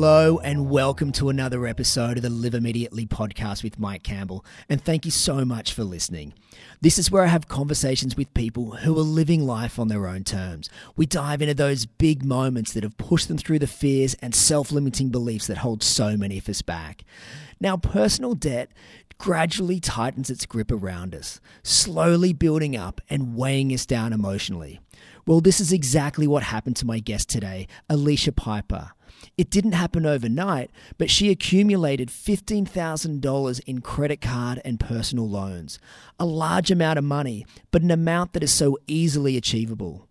Hello and welcome to another episode of the Live Immediately podcast with Mike Campbell. And thank you so much for listening. This is where I have conversations with people who are living life on their own terms. We dive into those big moments that have pushed them through the fears and self limiting beliefs that hold so many of us back. Now, personal debt gradually tightens its grip around us, slowly building up and weighing us down emotionally. Well, this is exactly what happened to my guest today, Elesha Piper. It didn't happen overnight, but she accumulated $15,000 in credit card and personal loans. A large amount of money, but an amount that is so easily achievable.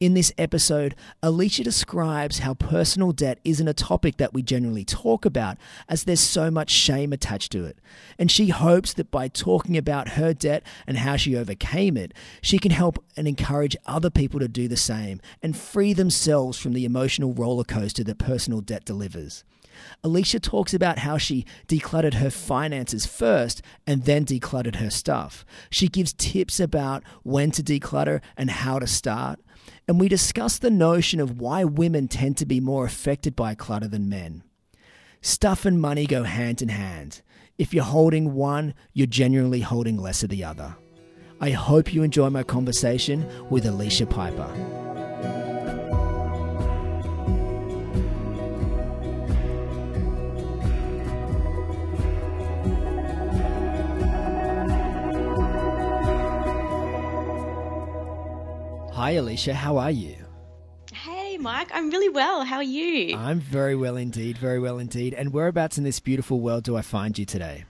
In this episode, Elesha describes how personal debt isn't a topic that we generally talk about, as there's so much shame attached to it. And she hopes that by talking about her debt and how she overcame it, she can help and encourage other people to do the same and free themselves from the emotional roller coaster that personal debt delivers. Elesha talks about how she decluttered her finances first and then decluttered her stuff. She gives tips about when to declutter and how to start and we discuss the notion of why women tend to be more affected by clutter than men. Stuff and money go hand in hand. If you're holding one, you're genuinely holding less of the other. I hope you enjoy my conversation with Elesha Piper. Hi, Elesha. How are you? Hey, Mike. I'm really well. How are you? I'm very well indeed. Very well indeed. And whereabouts in this beautiful world do I find you today?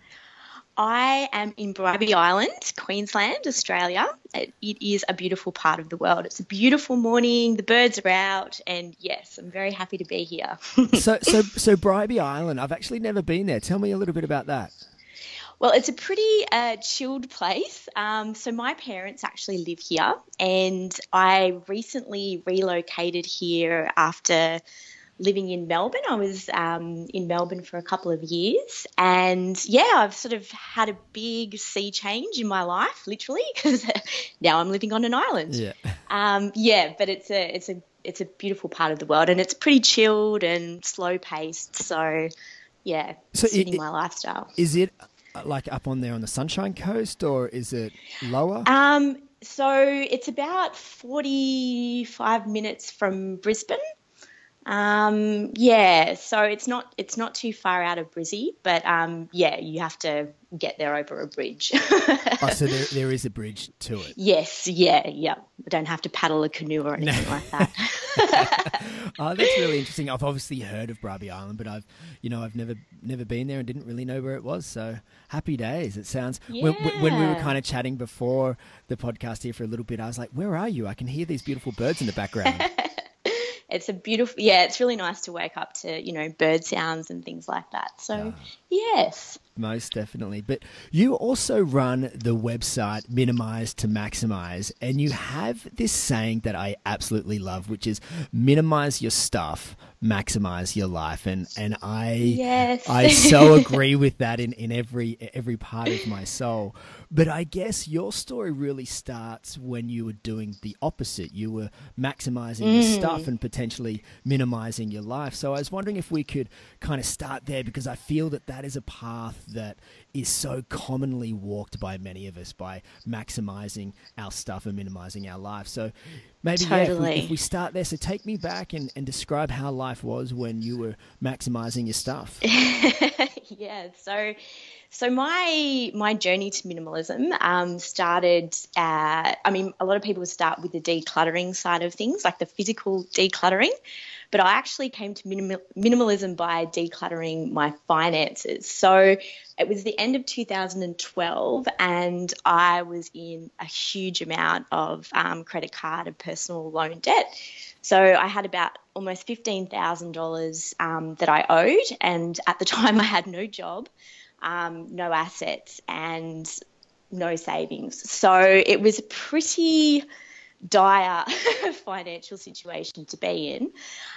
I am in Bribie Island, Queensland, Australia. It is a beautiful part of the world. It's a beautiful morning. The birds are out, and yes, I'm very happy to be here. so, so, so Bribie Island. I've actually never been there. Tell me a little bit about that. Well, it's a pretty uh, chilled place. Um, so, my parents actually live here, and I recently relocated here after living in Melbourne. I was um, in Melbourne for a couple of years, and yeah, I've sort of had a big sea change in my life, literally, because now I'm living on an island. Yeah. Um, yeah, but it's a it's a it's a beautiful part of the world, and it's pretty chilled and slow paced. So, yeah, so suiting it, my lifestyle. Is it like up on there on the Sunshine Coast, or is it lower? Um, so it's about forty-five minutes from Brisbane. Um, yeah, so it's not it's not too far out of Brizzy, but um, yeah, you have to get there over a bridge. oh, so there, there is a bridge to it. Yes, yeah, yeah. I don't have to paddle a canoe or anything no. like that. oh, that's really interesting. I've obviously heard of Bribie Island, but I've you know I've never never been there and didn't really know where it was. So happy days. It sounds yeah. when, when we were kind of chatting before the podcast here for a little bit. I was like, "Where are you? I can hear these beautiful birds in the background." It's a beautiful yeah it's really nice to wake up to you know bird sounds and things like that so oh. yes most definitely. But you also run the website minimize to maximize and you have this saying that i absolutely love which is minimize your stuff maximize your life. And and i yes. i so agree with that in in every every part of my soul. But i guess your story really starts when you were doing the opposite. You were maximizing mm. your stuff and potentially minimizing your life. So i was wondering if we could kind of start there because i feel that that is a path that is so commonly walked by many of us by maximizing our stuff and minimizing our life. So maybe totally. yeah, if, we, if, we, start there, so take me back and, and describe how life was when you were maximizing your stuff. yeah, so so my my journey to minimalism um, started. Uh, I mean, a lot of people start with the decluttering side of things, like the physical decluttering. But I actually came to minimal, minimalism by decluttering my finances. So it was the end of 2012, and I was in a huge amount of um, credit card and personal loan debt. So I had about almost $15,000 um, that I owed, and at the time I had no job, um, no assets, and no savings. So it was a pretty dire financial situation to be in.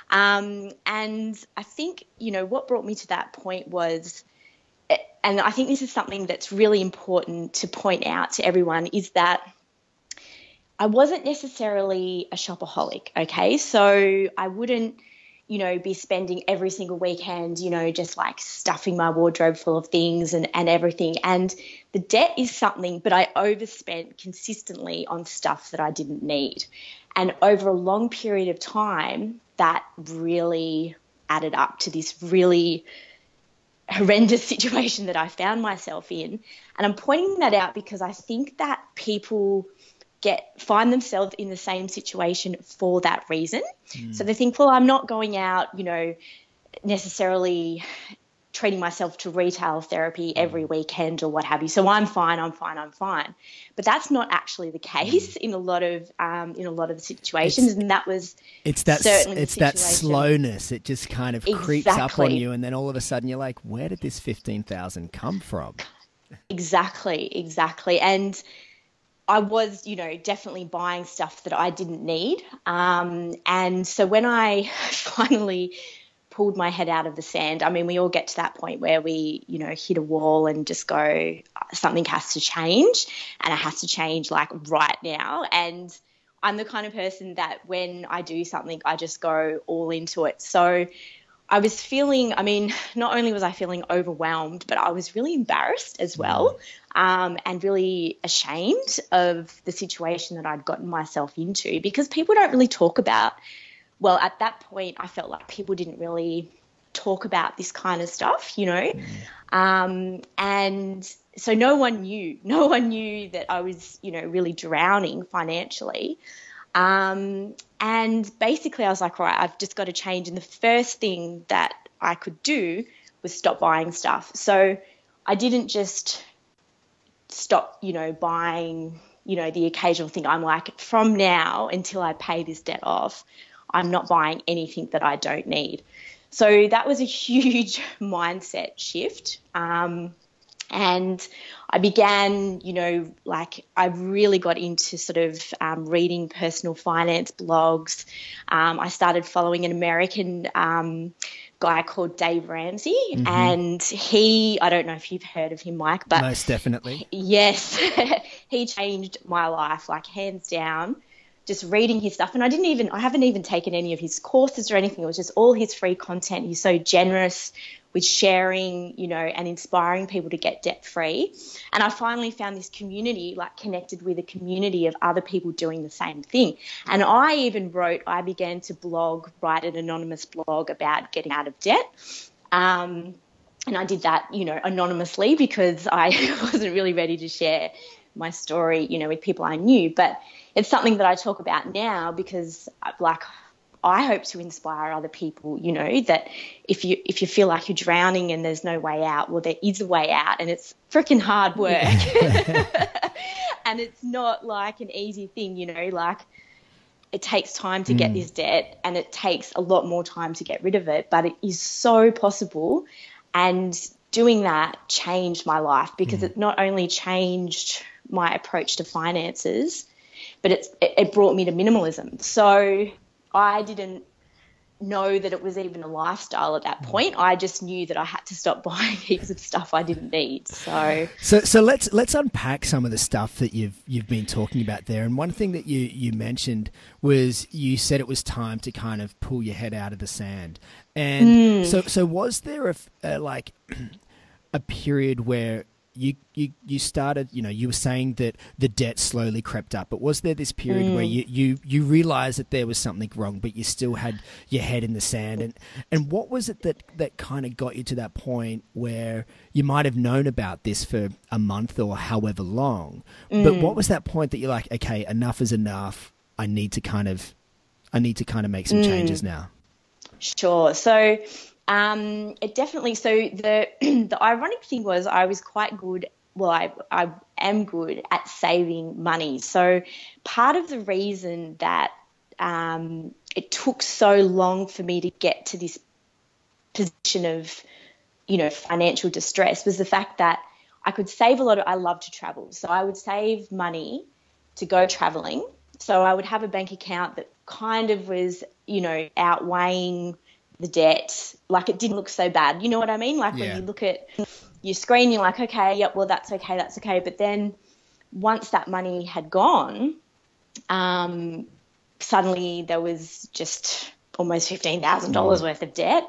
Um, and I think, you know, what brought me to that point was, and I think this is something that's really important to point out to everyone, is that I wasn't necessarily a shopaholic, okay? So I wouldn't, you know, be spending every single weekend, you know, just like stuffing my wardrobe full of things and, and everything. And the debt is something, but I overspent consistently on stuff that I didn't need. And over a long period of time, that really added up to this really horrendous situation that I found myself in. And I'm pointing that out because I think that people get find themselves in the same situation for that reason. Mm. So they think, well, I'm not going out, you know, necessarily treating myself to retail therapy mm. every weekend or what have you. So I'm fine, I'm fine, I'm fine. But that's not actually the case mm. in a lot of um, in a lot of situations, it's, and that was it's that it's that slowness. It just kind of exactly. creeps up on you, and then all of a sudden you're like, where did this fifteen thousand come from? Exactly, exactly, and I was, you know, definitely buying stuff that I didn't need. Um, and so when I finally pulled my head out of the sand, I mean, we all get to that point where we, you know, hit a wall and just go, something has to change and it has to change like right now. And I'm the kind of person that when I do something, I just go all into it. So I was feeling, I mean, not only was I feeling overwhelmed, but I was really embarrassed as well um, and really ashamed of the situation that I'd gotten myself into because people don't really talk about, well, at that point, I felt like people didn't really talk about this kind of stuff, you know? Um, and so no one knew, no one knew that I was, you know, really drowning financially. Um, and basically, I was like, right, I've just got to change. And the first thing that I could do was stop buying stuff. So I didn't just stop, you know, buying, you know, the occasional thing. I'm like, from now until I pay this debt off, I'm not buying anything that I don't need. So that was a huge mindset shift. Um, and I began, you know, like I really got into sort of um, reading personal finance blogs. Um, I started following an American um, guy called Dave Ramsey, mm-hmm. and he, I don't know if you've heard of him, Mike, but most definitely. Yes, he changed my life, like hands down. Just reading his stuff, and I didn't even, I haven't even taken any of his courses or anything. It was just all his free content. He's so generous with sharing, you know, and inspiring people to get debt free. And I finally found this community, like connected with a community of other people doing the same thing. And I even wrote, I began to blog, write an anonymous blog about getting out of debt. Um, and I did that, you know, anonymously because I wasn't really ready to share my story, you know, with people I knew. But it's something that I talk about now because, like, I hope to inspire other people, you know, that if you if you feel like you're drowning and there's no way out, well there is a way out and it's freaking hard work. and it's not like an easy thing, you know, like it takes time to mm. get this debt and it takes a lot more time to get rid of it, but it is so possible and doing that changed my life because mm. it not only changed my approach to finances, but it's, it brought me to minimalism. So I didn't know that it was even a lifestyle at that mm. point. I just knew that I had to stop buying heaps of stuff I didn't need. So So so let's let's unpack some of the stuff that you've you've been talking about there. And one thing that you you mentioned was you said it was time to kind of pull your head out of the sand. And mm. so so was there a, a like a period where you, you you started you know you were saying that the debt slowly crept up but was there this period mm. where you, you you realized that there was something wrong but you still had your head in the sand and and what was it that that kind of got you to that point where you might have known about this for a month or however long mm. but what was that point that you're like okay enough is enough i need to kind of i need to kind of make some mm. changes now sure so um, it definitely. So the the ironic thing was I was quite good. Well, I I am good at saving money. So part of the reason that um, it took so long for me to get to this position of you know financial distress was the fact that I could save a lot of. I love to travel, so I would save money to go traveling. So I would have a bank account that kind of was you know outweighing the debt, like it didn't look so bad. You know what I mean? Like yeah. when you look at your screen, you're like, okay, yep, well, that's okay, that's okay. But then once that money had gone, um, suddenly there was just almost fifteen thousand dollars mm. worth of debt.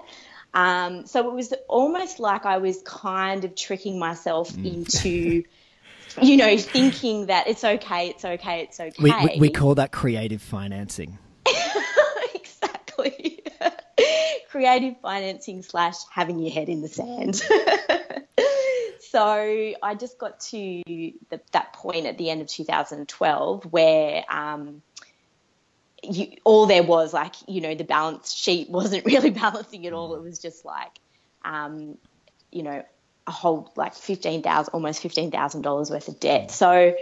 Um, so it was almost like I was kind of tricking myself mm. into, you know, thinking that it's okay, it's okay, it's okay. We, we, we call that creative financing. exactly. Creative financing slash having your head in the sand. so I just got to the, that point at the end of 2012 where um, you, all there was like you know the balance sheet wasn't really balancing at all. It was just like um, you know a whole like fifteen thousand, almost fifteen thousand dollars worth of debt. So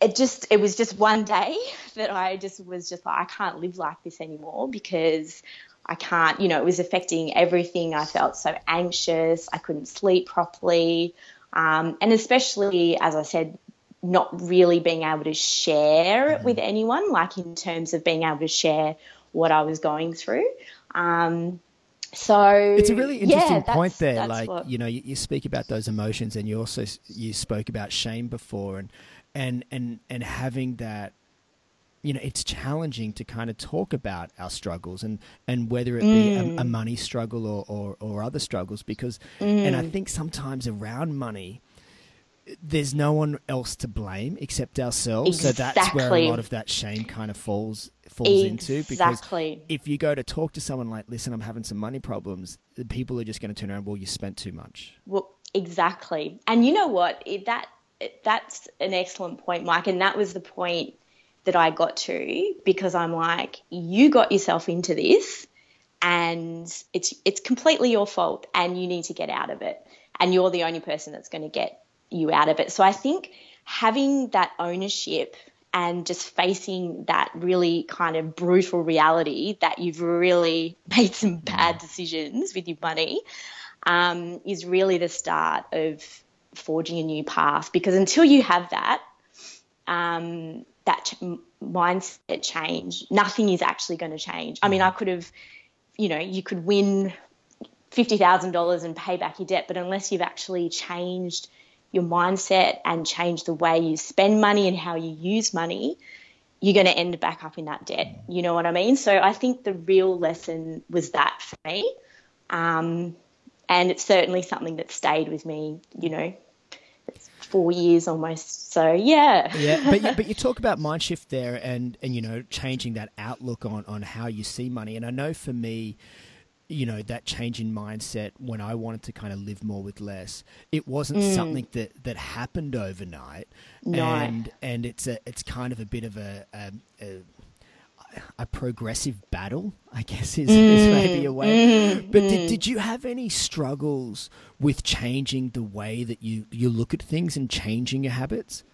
it just it was just one day that I just was just like I can't live like this anymore because I can't you know it was affecting everything. I felt so anxious. I couldn't sleep properly. Um, and especially, as I said, not really being able to share it with mm-hmm. anyone, like in terms of being able to share what I was going through. Um, so it's a really interesting yeah, point there. Like what... you know, you, you, speak about those emotions, and you also you spoke about shame before, and and and and having that. You know, it's challenging to kind of talk about our struggles and, and whether it be mm. a, a, money struggle or, or, or other struggles because, mm. and I mm. think sometimes around money, there's no one else to blame except ourselves. Exactly. So that's where a lot of that shame kind of falls falls exactly. into. Because if you go to talk to someone like, "Listen, I'm having some money problems," the people are just going to turn around. Well, you spent too much. Well, exactly. And you know what? It, that it, that's an excellent point, Mike. And that was the point that I got to because I'm like, you got yourself into this, and it's it's completely your fault, and you need to get out of it. And you're the only person that's going to get you out of it. So I think having that ownership and just facing that really kind of brutal reality that you've really made some bad decisions with your money um, is really the start of forging a new path. Because until you have that, um, that ch- mindset change, nothing is actually going to change. I mean, I could have, you know, you could win $50,000 and pay back your debt, but unless you've actually changed your mindset and change the way you spend money and how you use money, you're going to end back up in that debt. You know what I mean? So I think the real lesson was that for me. Um, and it's certainly something that stayed with me, you know, four years almost. So yeah. yeah, but you, but you talk about mind shift there, and and you know changing that outlook on on how you see money. And I know for me, you know that change in mindset when I wanted to kind of live more with less. It wasn't mm. something that that happened overnight, no. and and it's a it's kind of a bit of a, a, a a progressive battle, I guess is, mm, is maybe a way. Mm, but did, mm. did you have any struggles with changing the way that you, you look at things and changing your habits?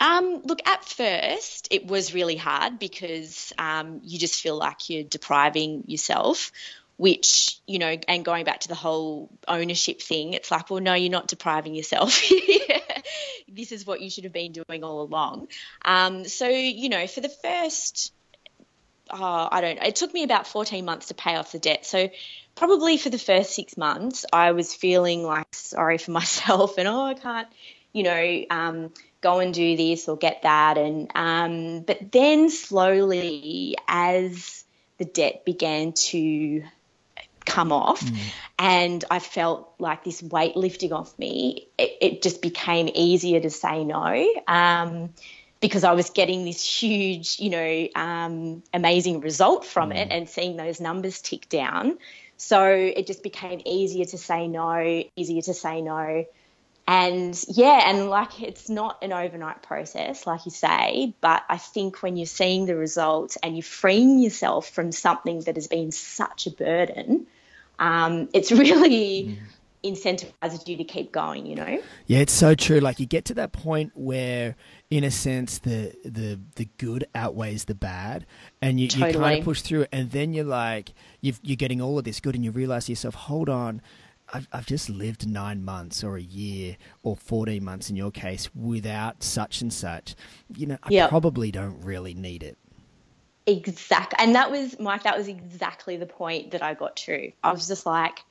Um, look, at first it was really hard because um, you just feel like you're depriving yourself which you know and going back to the whole ownership thing it's like well no you're not depriving yourself this is what you should have been doing all along um, so you know for the first oh, i don't know it took me about 14 months to pay off the debt so probably for the first six months i was feeling like sorry for myself and oh i can't you know um, go and do this or get that and um, but then slowly as the debt began to come off mm. and I felt like this weight lifting off me. It, it just became easier to say no. Um, because I was getting this huge, you know, um, amazing result from mm. it and seeing those numbers tick down. So it just became easier to say no, easier to say no. And yeah, and like it's not an overnight process, like you say, but I think when you're seeing the results and you're freeing yourself from something that has been such a burden, um, it's really mm. Incentivizes you to keep going, you know? Yeah, it's so true. Like you get to that point where in a sense the the the good outweighs the bad and you, totally. you kind of push through it and then you're like you are getting all of this good and you realize to yourself hold on I've, I've just lived nine months or a year or 14 months in your case without such and such you know i yep. probably don't really need it Exactly. And that was, Mike, that was exactly the point that I got to. I was just like,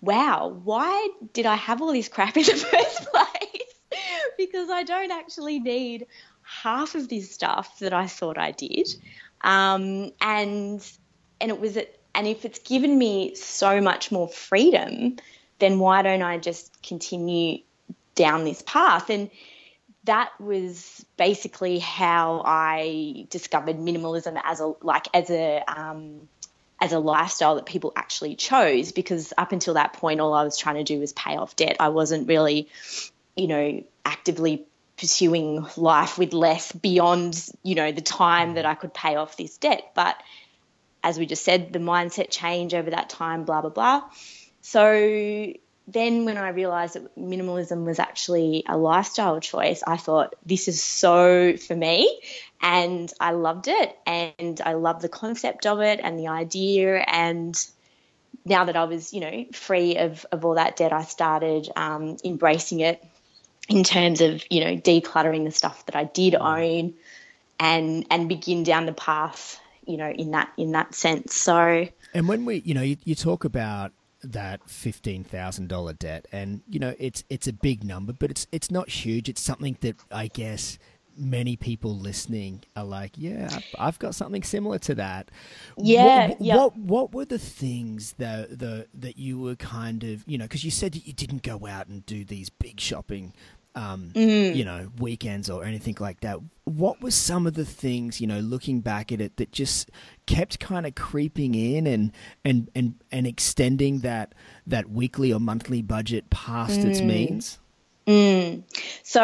wow, why did I have all this crap in the first place? because I don't actually need half of this stuff that I thought I did. Um, and and it was and if it's given me so much more freedom, then why don't I just continue down this path? And that was basically how I discovered minimalism as a like as a um, as a lifestyle that people actually chose because up until that point all I was trying to do was pay off debt. I wasn't really, you know, actively pursuing life with less beyond, you know, the time that I could pay off this debt. But as we just said, the mindset change over that time, blah, blah, blah. So then when I realized that minimalism was actually a lifestyle choice, I thought, this is so for me. And I loved it. And I loved the concept of it and the idea. And now that I was, you know, free of, of all that debt, I started um, embracing it in terms of, you know, decluttering the stuff that I did own and and begin down the path, you know, in that in that sense. So And when we you know, you, you talk about that fifteen thousand dollar debt, and you know it's it's a big number, but it's it's not huge. It's something that I guess many people listening are like, yeah, I've got something similar to that. Yeah, what, yeah. What what were the things that the that you were kind of you know because you said that you didn't go out and do these big shopping um, mm. you know, weekends or anything like that. What were some of the things, you know, looking back at it, that just kept kind of creeping in and and and and extending that that weekly or monthly budget past mm. its means? Mm. So,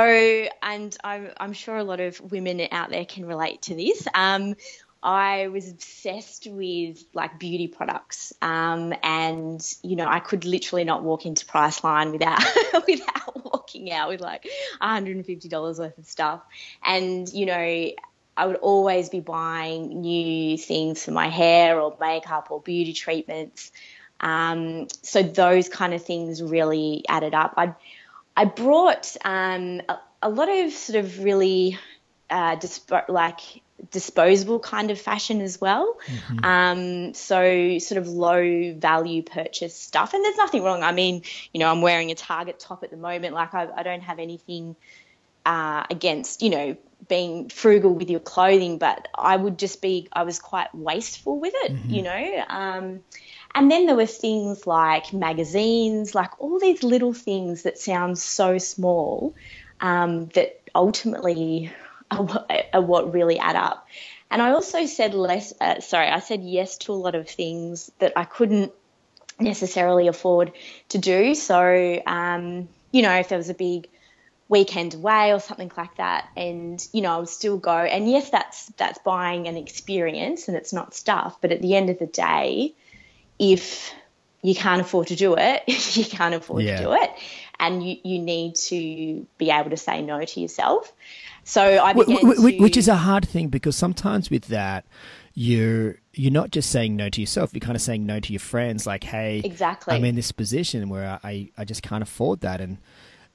and I'm, I'm sure a lot of women out there can relate to this. Um, I was obsessed with like beauty products, um, and you know I could literally not walk into Priceline without without walking out with like $150 worth of stuff. And you know I would always be buying new things for my hair or makeup or beauty treatments. Um, so those kind of things really added up. I I brought um, a, a, lot of sort of really uh, disp- like disposable kind of fashion as well. Mm-hmm. Um, so sort of low value purchase stuff. And there's nothing wrong. I mean, you know, I'm wearing a Target top at the moment. Like I, I don't have anything uh, against, you know, being frugal with your clothing, but I would just be, I was quite wasteful with it, mm-hmm. you know. Um, and then there were things like magazines, like all these little things that sound so small um, that ultimately are, are what really add up. And I also said less, uh, sorry, I said yes to a lot of things that I couldn't necessarily afford to do. So, um, you know, if there was a big weekend away or something like that, and you know, I would still go. And yes, that's that's buying an experience and it's not stuff. But at the end of the day, if you can't afford to do it, you can't afford yeah. to do it, and you you need to be able to say no to yourself. So I began which, to... which is a hard thing because sometimes with that you're you're not just saying no to yourself you're kind of saying no to your friends like hey exactly i'm in this position where i i just can't afford that and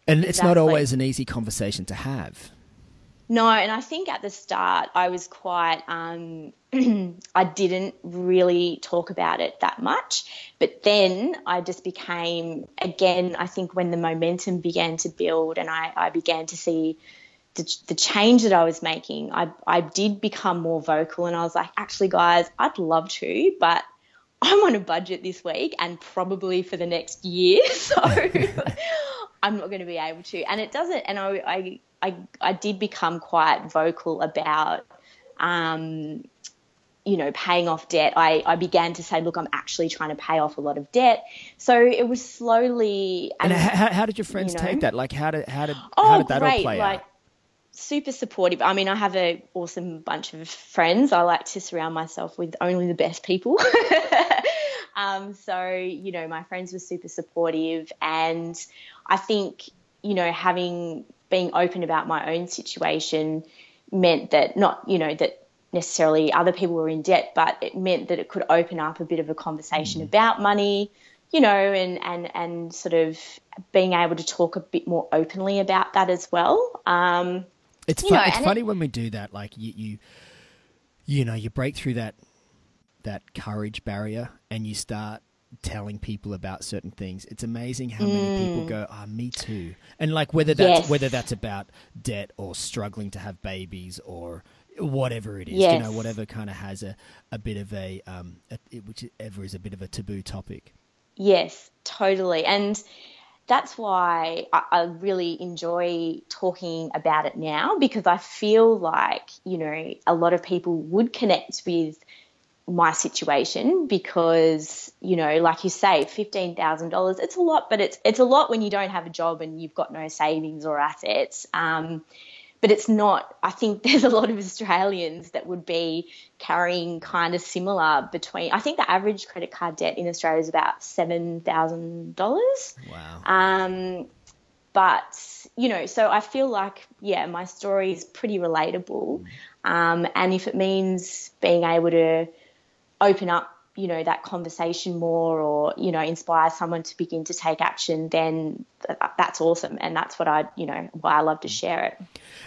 and it's exactly. not always an easy conversation to have no and i think at the start i was quite um i didn't really talk about it that much but then i just became again i think when the momentum began to build and i i began to see the, the change that I was making, I, I did become more vocal and I was like, actually, guys, I'd love to, but I'm on a budget this week and probably for the next year. So I'm not going to be able to. And it doesn't, and I, I, I, I did become quite vocal about, um, you know, paying off debt. I, I began to say, look, I'm actually trying to pay off a lot of debt. So it was slowly. And, and how, how, did your friends you know, take that? Like, how did, how did, oh, how did that great. all play like, out? Super supportive. I mean, I have an awesome bunch of friends. I like to surround myself with only the best people. um, so, you know, my friends were super supportive. And I think, you know, having being open about my own situation meant that not, you know, that necessarily other people were in debt, but it meant that it could open up a bit of a conversation mm. about money, you know, and, and, and sort of being able to talk a bit more openly about that as well. Um, it's fun, know, it's funny it, when we do that. Like you, you, you know, you break through that that courage barrier and you start telling people about certain things. It's amazing how mm. many people mm. go, "Ah, oh, me too." And like whether that's yes. whether that's about debt or struggling to have babies or whatever it is, Yes. you know, whatever kind of has a, a bit of a, um, a, whichever is a bit of a taboo topic. Yes, totally. And that's why I, I really enjoy talking about it now because I feel like, you know, a lot of people would connect with my situation because, you know, like you say, $15,000, it's a lot, but it's, it's a lot when you don't have a job and you've got no savings or assets. Um, but it's not i think there's a lot of australians that would be carrying kind of similar between i think the average credit card debt in australia is about $7000 Wow. um, but you know so i feel like yeah my story is pretty relatable. Um, and if it means being able to open up you know that conversation more or you know inspire someone to begin to take action then th- that's awesome and that's what i you know why i love to share it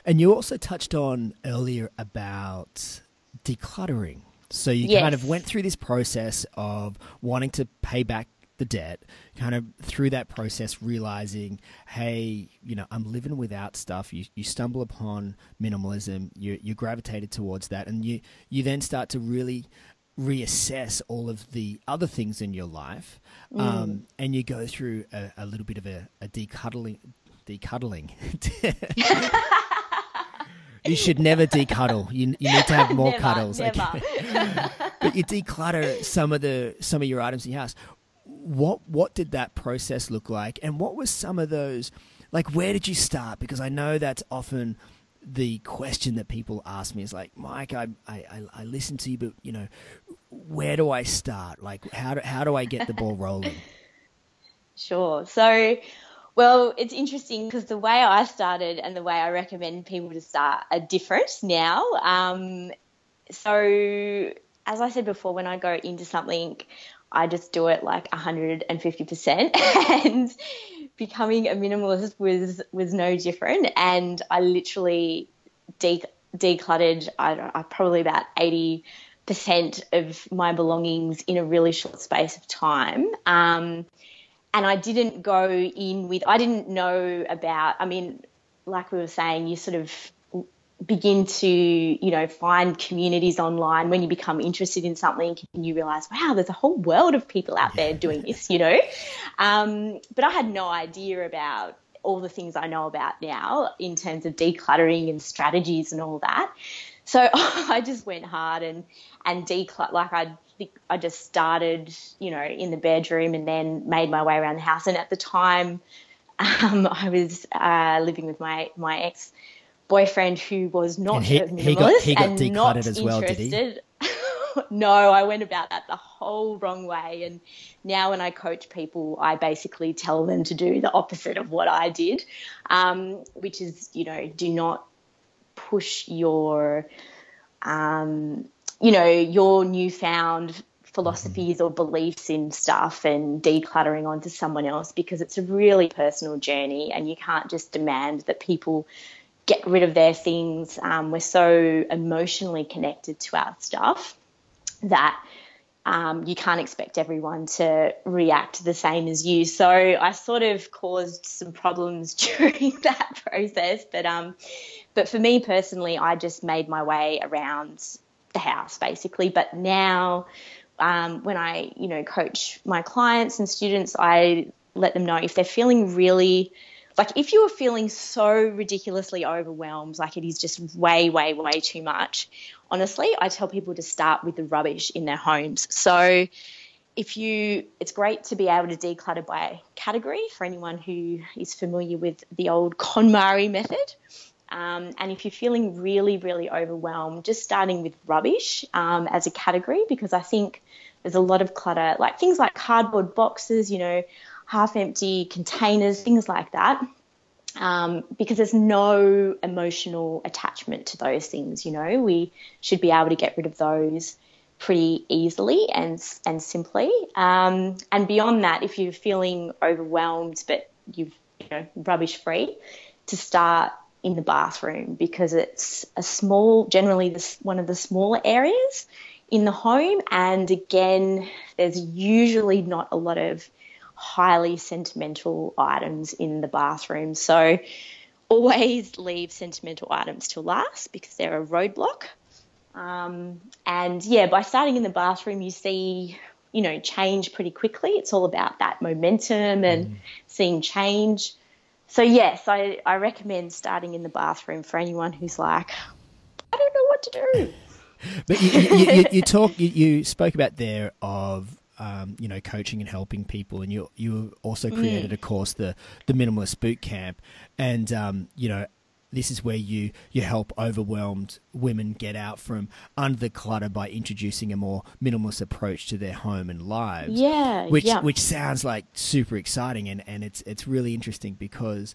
And you also touched on earlier about decluttering. So you Yes. kind of went through this process of wanting to pay back the debt, kind of through that process realizing, hey, you know, I'm living without stuff. You you stumble upon minimalism, you you gravitated towards that and you you then start to really reassess all of the other things in your life um, and you go through a, a little bit of a, a decuddling decuddling You should never decuddle. You you need to have more Never, cuddles. never. but you declutter some of the some of your items in your house. What what did that process look like, and what were some of those? Like, where did you start? Because I know that's often the question that people ask me is like, Mike, I I, I- listen to you, but you know, where do I start? Like, how do how do I get the ball rolling? Sure. So, well, it's interesting because the way I started and the way I recommend people to start are different now. Um, so, as I said before, when I go into something, I just do it like 150%. And becoming a minimalist was was no different. And I literally de- decluttered, I, don't- I probably about 80 percent of my belongings in a really short space of time. Um, and I didn't go in with, I didn't know about, I mean, like we were saying, you sort of begin to, you know, find communities online when you become interested in something and you realize, wow, there's a whole world of people out there doing this, you know. Um, but I had no idea about all the things I know about now in terms of decluttering and strategies and all that. So I just went hard and and declutter. Like I think I just started, you know, in the bedroom and then made my way around the house. And at the time, um, I was uh, living with my my ex boyfriend who was not And he- a minimalist he got- he got and not decluttered as well, interested. no, I went about that the whole wrong way. And now when I coach people, I basically tell them to do the opposite of what I did, um, which is, you know, do not push your, um, you know, your newfound philosophies or beliefs in stuff and decluttering onto someone else because it's a really personal journey and you can't just demand that people get rid of their things. Um, we're so emotionally connected to our stuff that um, you can't expect everyone to react the same as you. So I sort of caused some problems during that process, but um, but for me personally, I just made my way around the house basically. But now, um, when I you know coach my clients and students, I let them know if they're feeling really like if you are feeling so ridiculously overwhelmed, like it is just way, way, way too much, honestly, I tell people to start with the rubbish in their homes. So if you, it's great to be able to declutter by category for anyone who is familiar with the old KonMari method. Um, and if you're feeling really, really overwhelmed, just starting with rubbish um, as a category, because I think there's a lot of clutter, like things like cardboard boxes, you know, half empty containers, things like that. Um, because there's no emotional attachment to those things, you know, we should be able to get rid of those pretty easily and and simply. Um, and beyond that, if you're feeling overwhelmed but you've you know rubbish free, to start in the bathroom because it's a small, generally this one of the smaller areas in the home, and again, there's usually not a lot of highly sentimental items in the bathroom. So always leave sentimental items till last because they're a roadblock. Um, and yeah, by starting in the bathroom, you see, you know, change pretty quickly. It's all about that momentum and mm. seeing change. So yes, I, I recommend starting in the bathroom for anyone who's like, I don't know what to do. but you, you, you, you talk, you, you spoke about there of um, you know, coaching and helping people, and you you also created mm. a course, the the Minimalist Boot Camp, and um, you know, this is where you you help overwhelmed women get out from under the clutter by introducing a more minimalist approach to their home and lives. Yeah, which yeah. which sounds like super exciting, and and it's it's really interesting because.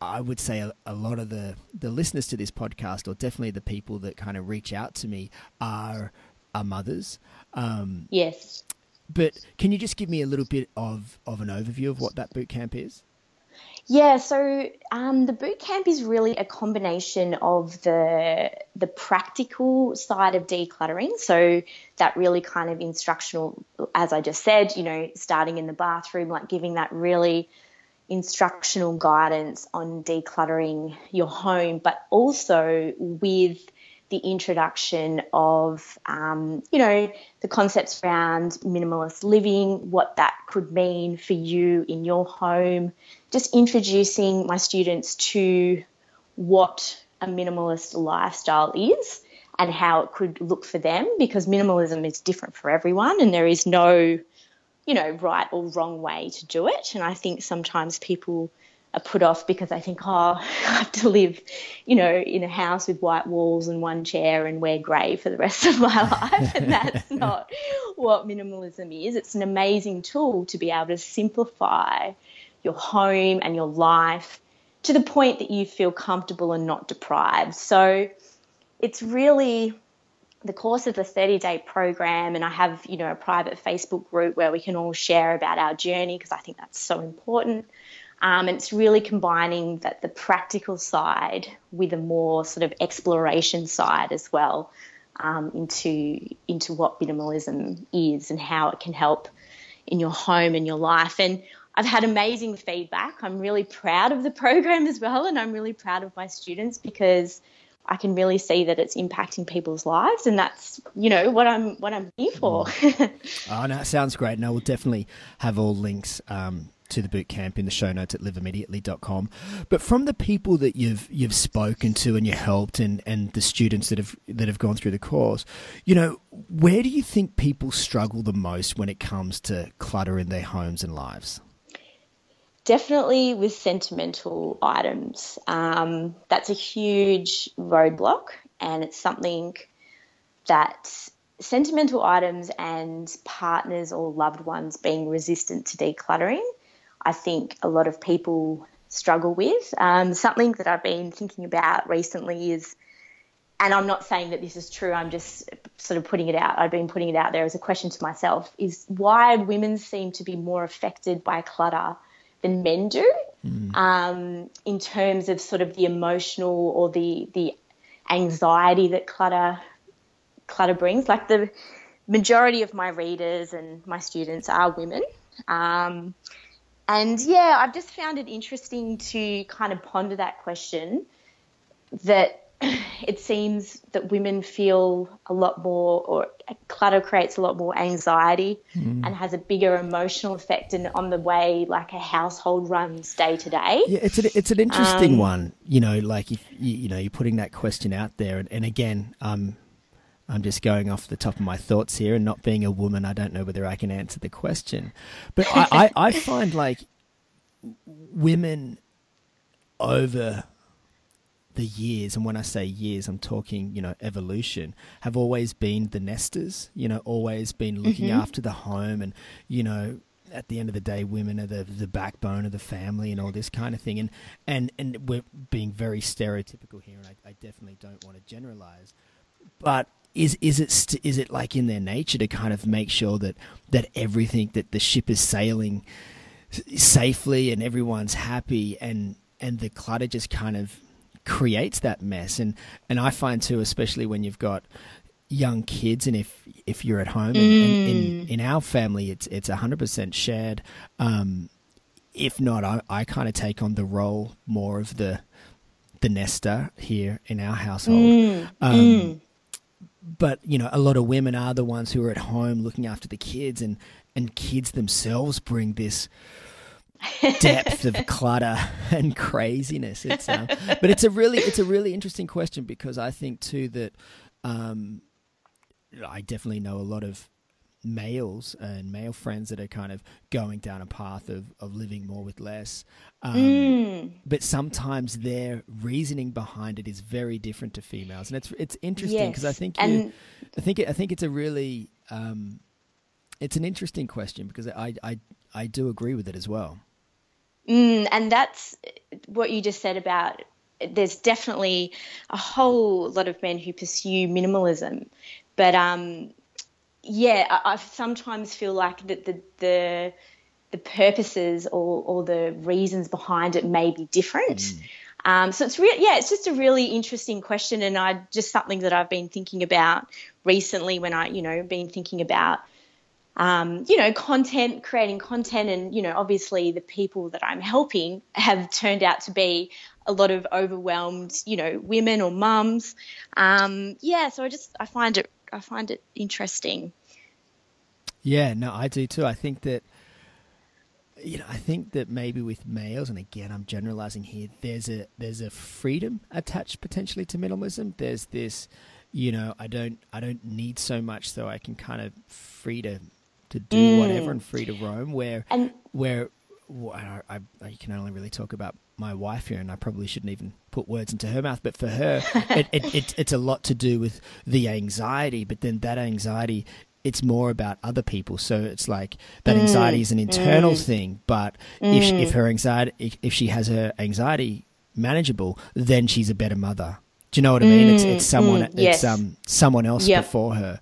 I would say a, a, lot of the, the listeners to this podcast, or definitely the people that kind of reach out to me, are are mothers. Um, yes. But can you just give me a little bit of, of an overview of what that boot camp is? Yeah, so um, the boot camp is really a combination of the the practical side of decluttering. So that really kind of instructional, as I just said, you know, starting in the bathroom, like giving that really instructional guidance on decluttering your home, but also with the introduction of, um, you know, the concepts around minimalist living, what that could mean for you in your home, just introducing my students to what a minimalist lifestyle is and how it could look for them because minimalism is different for everyone and there is no, you know, right or wrong way to do it. And I think sometimes people are put off because I think, oh, I have to live, you know, in a house with white walls and one chair and wear grey for the rest of my life. And that's not what minimalism is. It's an amazing tool to be able to simplify your home and your life to the point that you feel comfortable and not deprived. So it's really the course of the 30 day program and I have, you know, a private Facebook group where we can all share about our journey because I think that's so important. Um, and it's really combining that the practical side with a more sort of exploration side as well um, into into what minimalism is and how it can help in your home and your life. And I've had amazing feedback. I'm really proud of the program as well, and I'm really proud of my students because I can really see that it's impacting people's lives, and that's you know what I'm what I'm here for. oh, no, sounds great, and I will definitely have all links um, to the boot camp in the show notes at liveimmediately.com. But from the people that you've you've spoken to and you helped and, and the students that have that have gone through the course, you know, where do you think people struggle the most when it comes to clutter in their homes and lives? Definitely with sentimental items. Um, that's a huge roadblock, and it's something that sentimental items and partners or loved ones being resistant to decluttering I think a lot of people struggle with. Um, something that I've been thinking about recently is, and I'm not saying that this is true, I'm just sort of putting it out, I've been putting it out there as a question to myself, is why women seem to be more affected by clutter than men do mm. um, in terms of sort of the emotional or the, the anxiety that clutter clutter brings. Like the majority of my readers and my students are women. Um, and yeah, I've just found it interesting to kind of ponder that question that it seems that women feel a lot more, or clutter creates a lot more anxiety mm. and has a bigger emotional effect in, on the way like a household runs day to day. Yeah, it's an, it's an interesting um, one. You know, like if you, you know you're putting that question out there, and, and again, um, I'm just going off the top of my thoughts here, and not being a woman, I don't know whether I can answer the question. But I, I, I find like women over the years, and when I say years, I'm talking, you know, evolution, have always been the nesters, you know, always been looking mm-hmm. after the home and, you know, at the end of the day, women are the the backbone of the family and all this kind of thing. And and and we're being very stereotypical here, and I, I definitely don't want to generalize. But is is it st- is it like in their nature to kind of make sure that that everything that the ship is sailing safely and everyone's happy and and the clutter just kind of creates that mess and and I find too especially when you've got young kids and if if you're at home mm. and, and in mm. in our family it's it's 100% shared um, if not I, I kind of take on the role more of the the nester here in our household. Mm, Um, mm. But you know, a lot of women are the ones who are at home looking after the kids, and and kids themselves bring this depth of clutter and craziness. It's um, but it's a really it's a really interesting question because I think too that um, I definitely know a lot of males and male friends that are kind of going down a path of, of living more with less. Um, Mm. But sometimes their reasoning behind it is very different to females, and it's it's interesting because I think you, I think it, I think it's a really um, it's an interesting question because I, I I do agree with it as well. Mm, and that's what you just said about there's definitely a whole lot of men who pursue minimalism, but um, yeah, I, I sometimes feel like that the the the purposes or, or the reasons behind it may be different. Um, so it's real, yeah, it's just a really interesting question, and I just something that I've been thinking about recently when I, you know, been thinking about um, you know, content, creating content, and you know, obviously the people that I'm helping have turned out to be a lot of overwhelmed, you know, women or mums. Um, yeah, so I just I find it I find it interesting. Yeah, no, I do too. I think that you know, I think that maybe with males, and again, I'm generalizing here. There's a there's a freedom attached potentially to minimalism. There's this, you know, I don't I don't need so much, so I can kind of free to to do mm. whatever and free to roam. Where And where I, I, I can only really talk about my wife here, and I probably shouldn't even put words into her mouth. But for her, it, it, it, it's a lot to do with the anxiety. But then that anxiety, it's more about other people. So it's like that mm. anxiety is an internal mm. thing. But if if mm. her anxiety, if, if she has her anxiety manageable, then she's a better mother. Do you know what I mean? It's it's someone mm, it's yes. um someone else Yep. before her.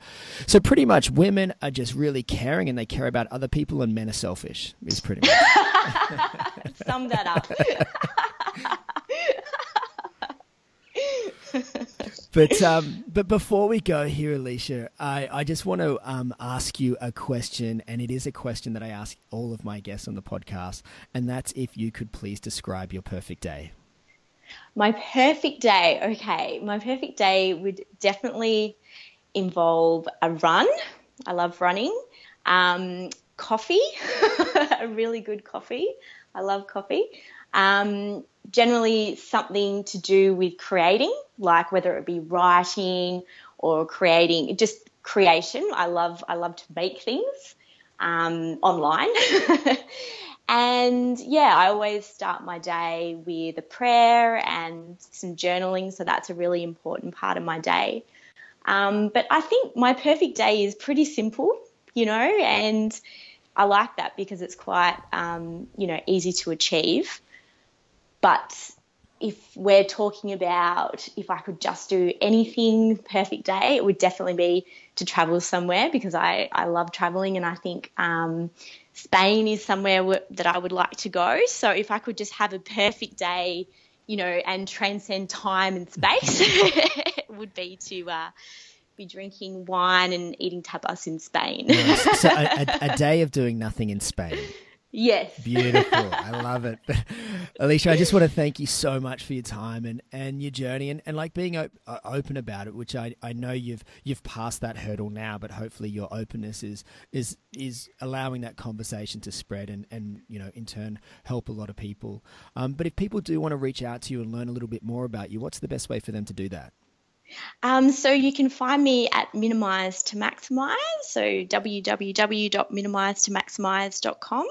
So pretty much women are just really caring and they care about other people and men are selfish. Is pretty much. sum that up. But um, but before we go here, Elesha, I, I just want to um, ask you a question, and it is a question that I ask all of my guests on the podcast, and that's if you could please describe your perfect day. My perfect day. Okay, my perfect day would definitely involve a run. I love running. Um, coffee, a really good coffee. I love coffee. Um, generally, something to do with creating, like whether it be writing or creating, just creation. I love. I love to make things um, online. and yeah, I always start my day with a prayer and some journaling. So that's a really important part of my day. Um, but I think my perfect day is pretty simple, you know, and I like that because it's quite, um, you know, easy to achieve. But if we're talking about if I could just do anything perfect day, it would definitely be to travel somewhere because I, I love traveling and I think um, Spain is somewhere w- that I would like to go. So if I could just have a perfect day, you know, and transcend time and space, it would be to uh, be drinking wine and eating tapas in Spain. Nice. so a, a, a day of doing nothing in Spain. Yes. Beautiful. I love it. Elesha, I just want to thank you so much for your time and, and your journey and, and like being op- uh, open about it, which I, I know you've you've passed that hurdle now, but hopefully your openness is is is allowing that conversation to spread and, and you know in turn help a lot of people. Um, but if people do want to reach out to you and learn a little bit more about you, what's the best way for them to do that? Um, so you can find me at Minimize to Maximize, so www.minimize-to-maximize.com.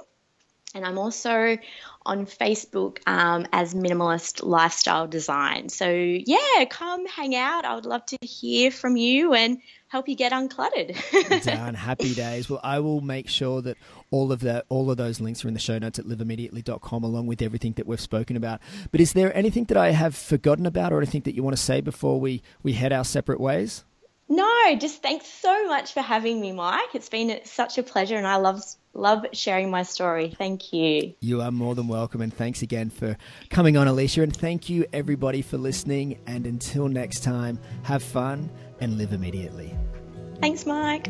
And I'm also on Facebook um, as Minimalist Lifestyle Design. So yeah, come hang out. I would love to hear from you and help you get uncluttered. Down happy days. Well, I will make sure that all of that, all of those links are in the show notes at liveimmediately.com along with everything that we've spoken about. But is there anything that I have forgotten about or anything that you want to say before we, we head our separate ways? No, just thanks so much for having me, Mike. It's been such a pleasure, and I love love sharing my story. Thank you. You are more than welcome, and thanks again for coming on, Elesha. And thank you, everybody, for listening. And until next time, have fun and live immediately. Thanks, Mike.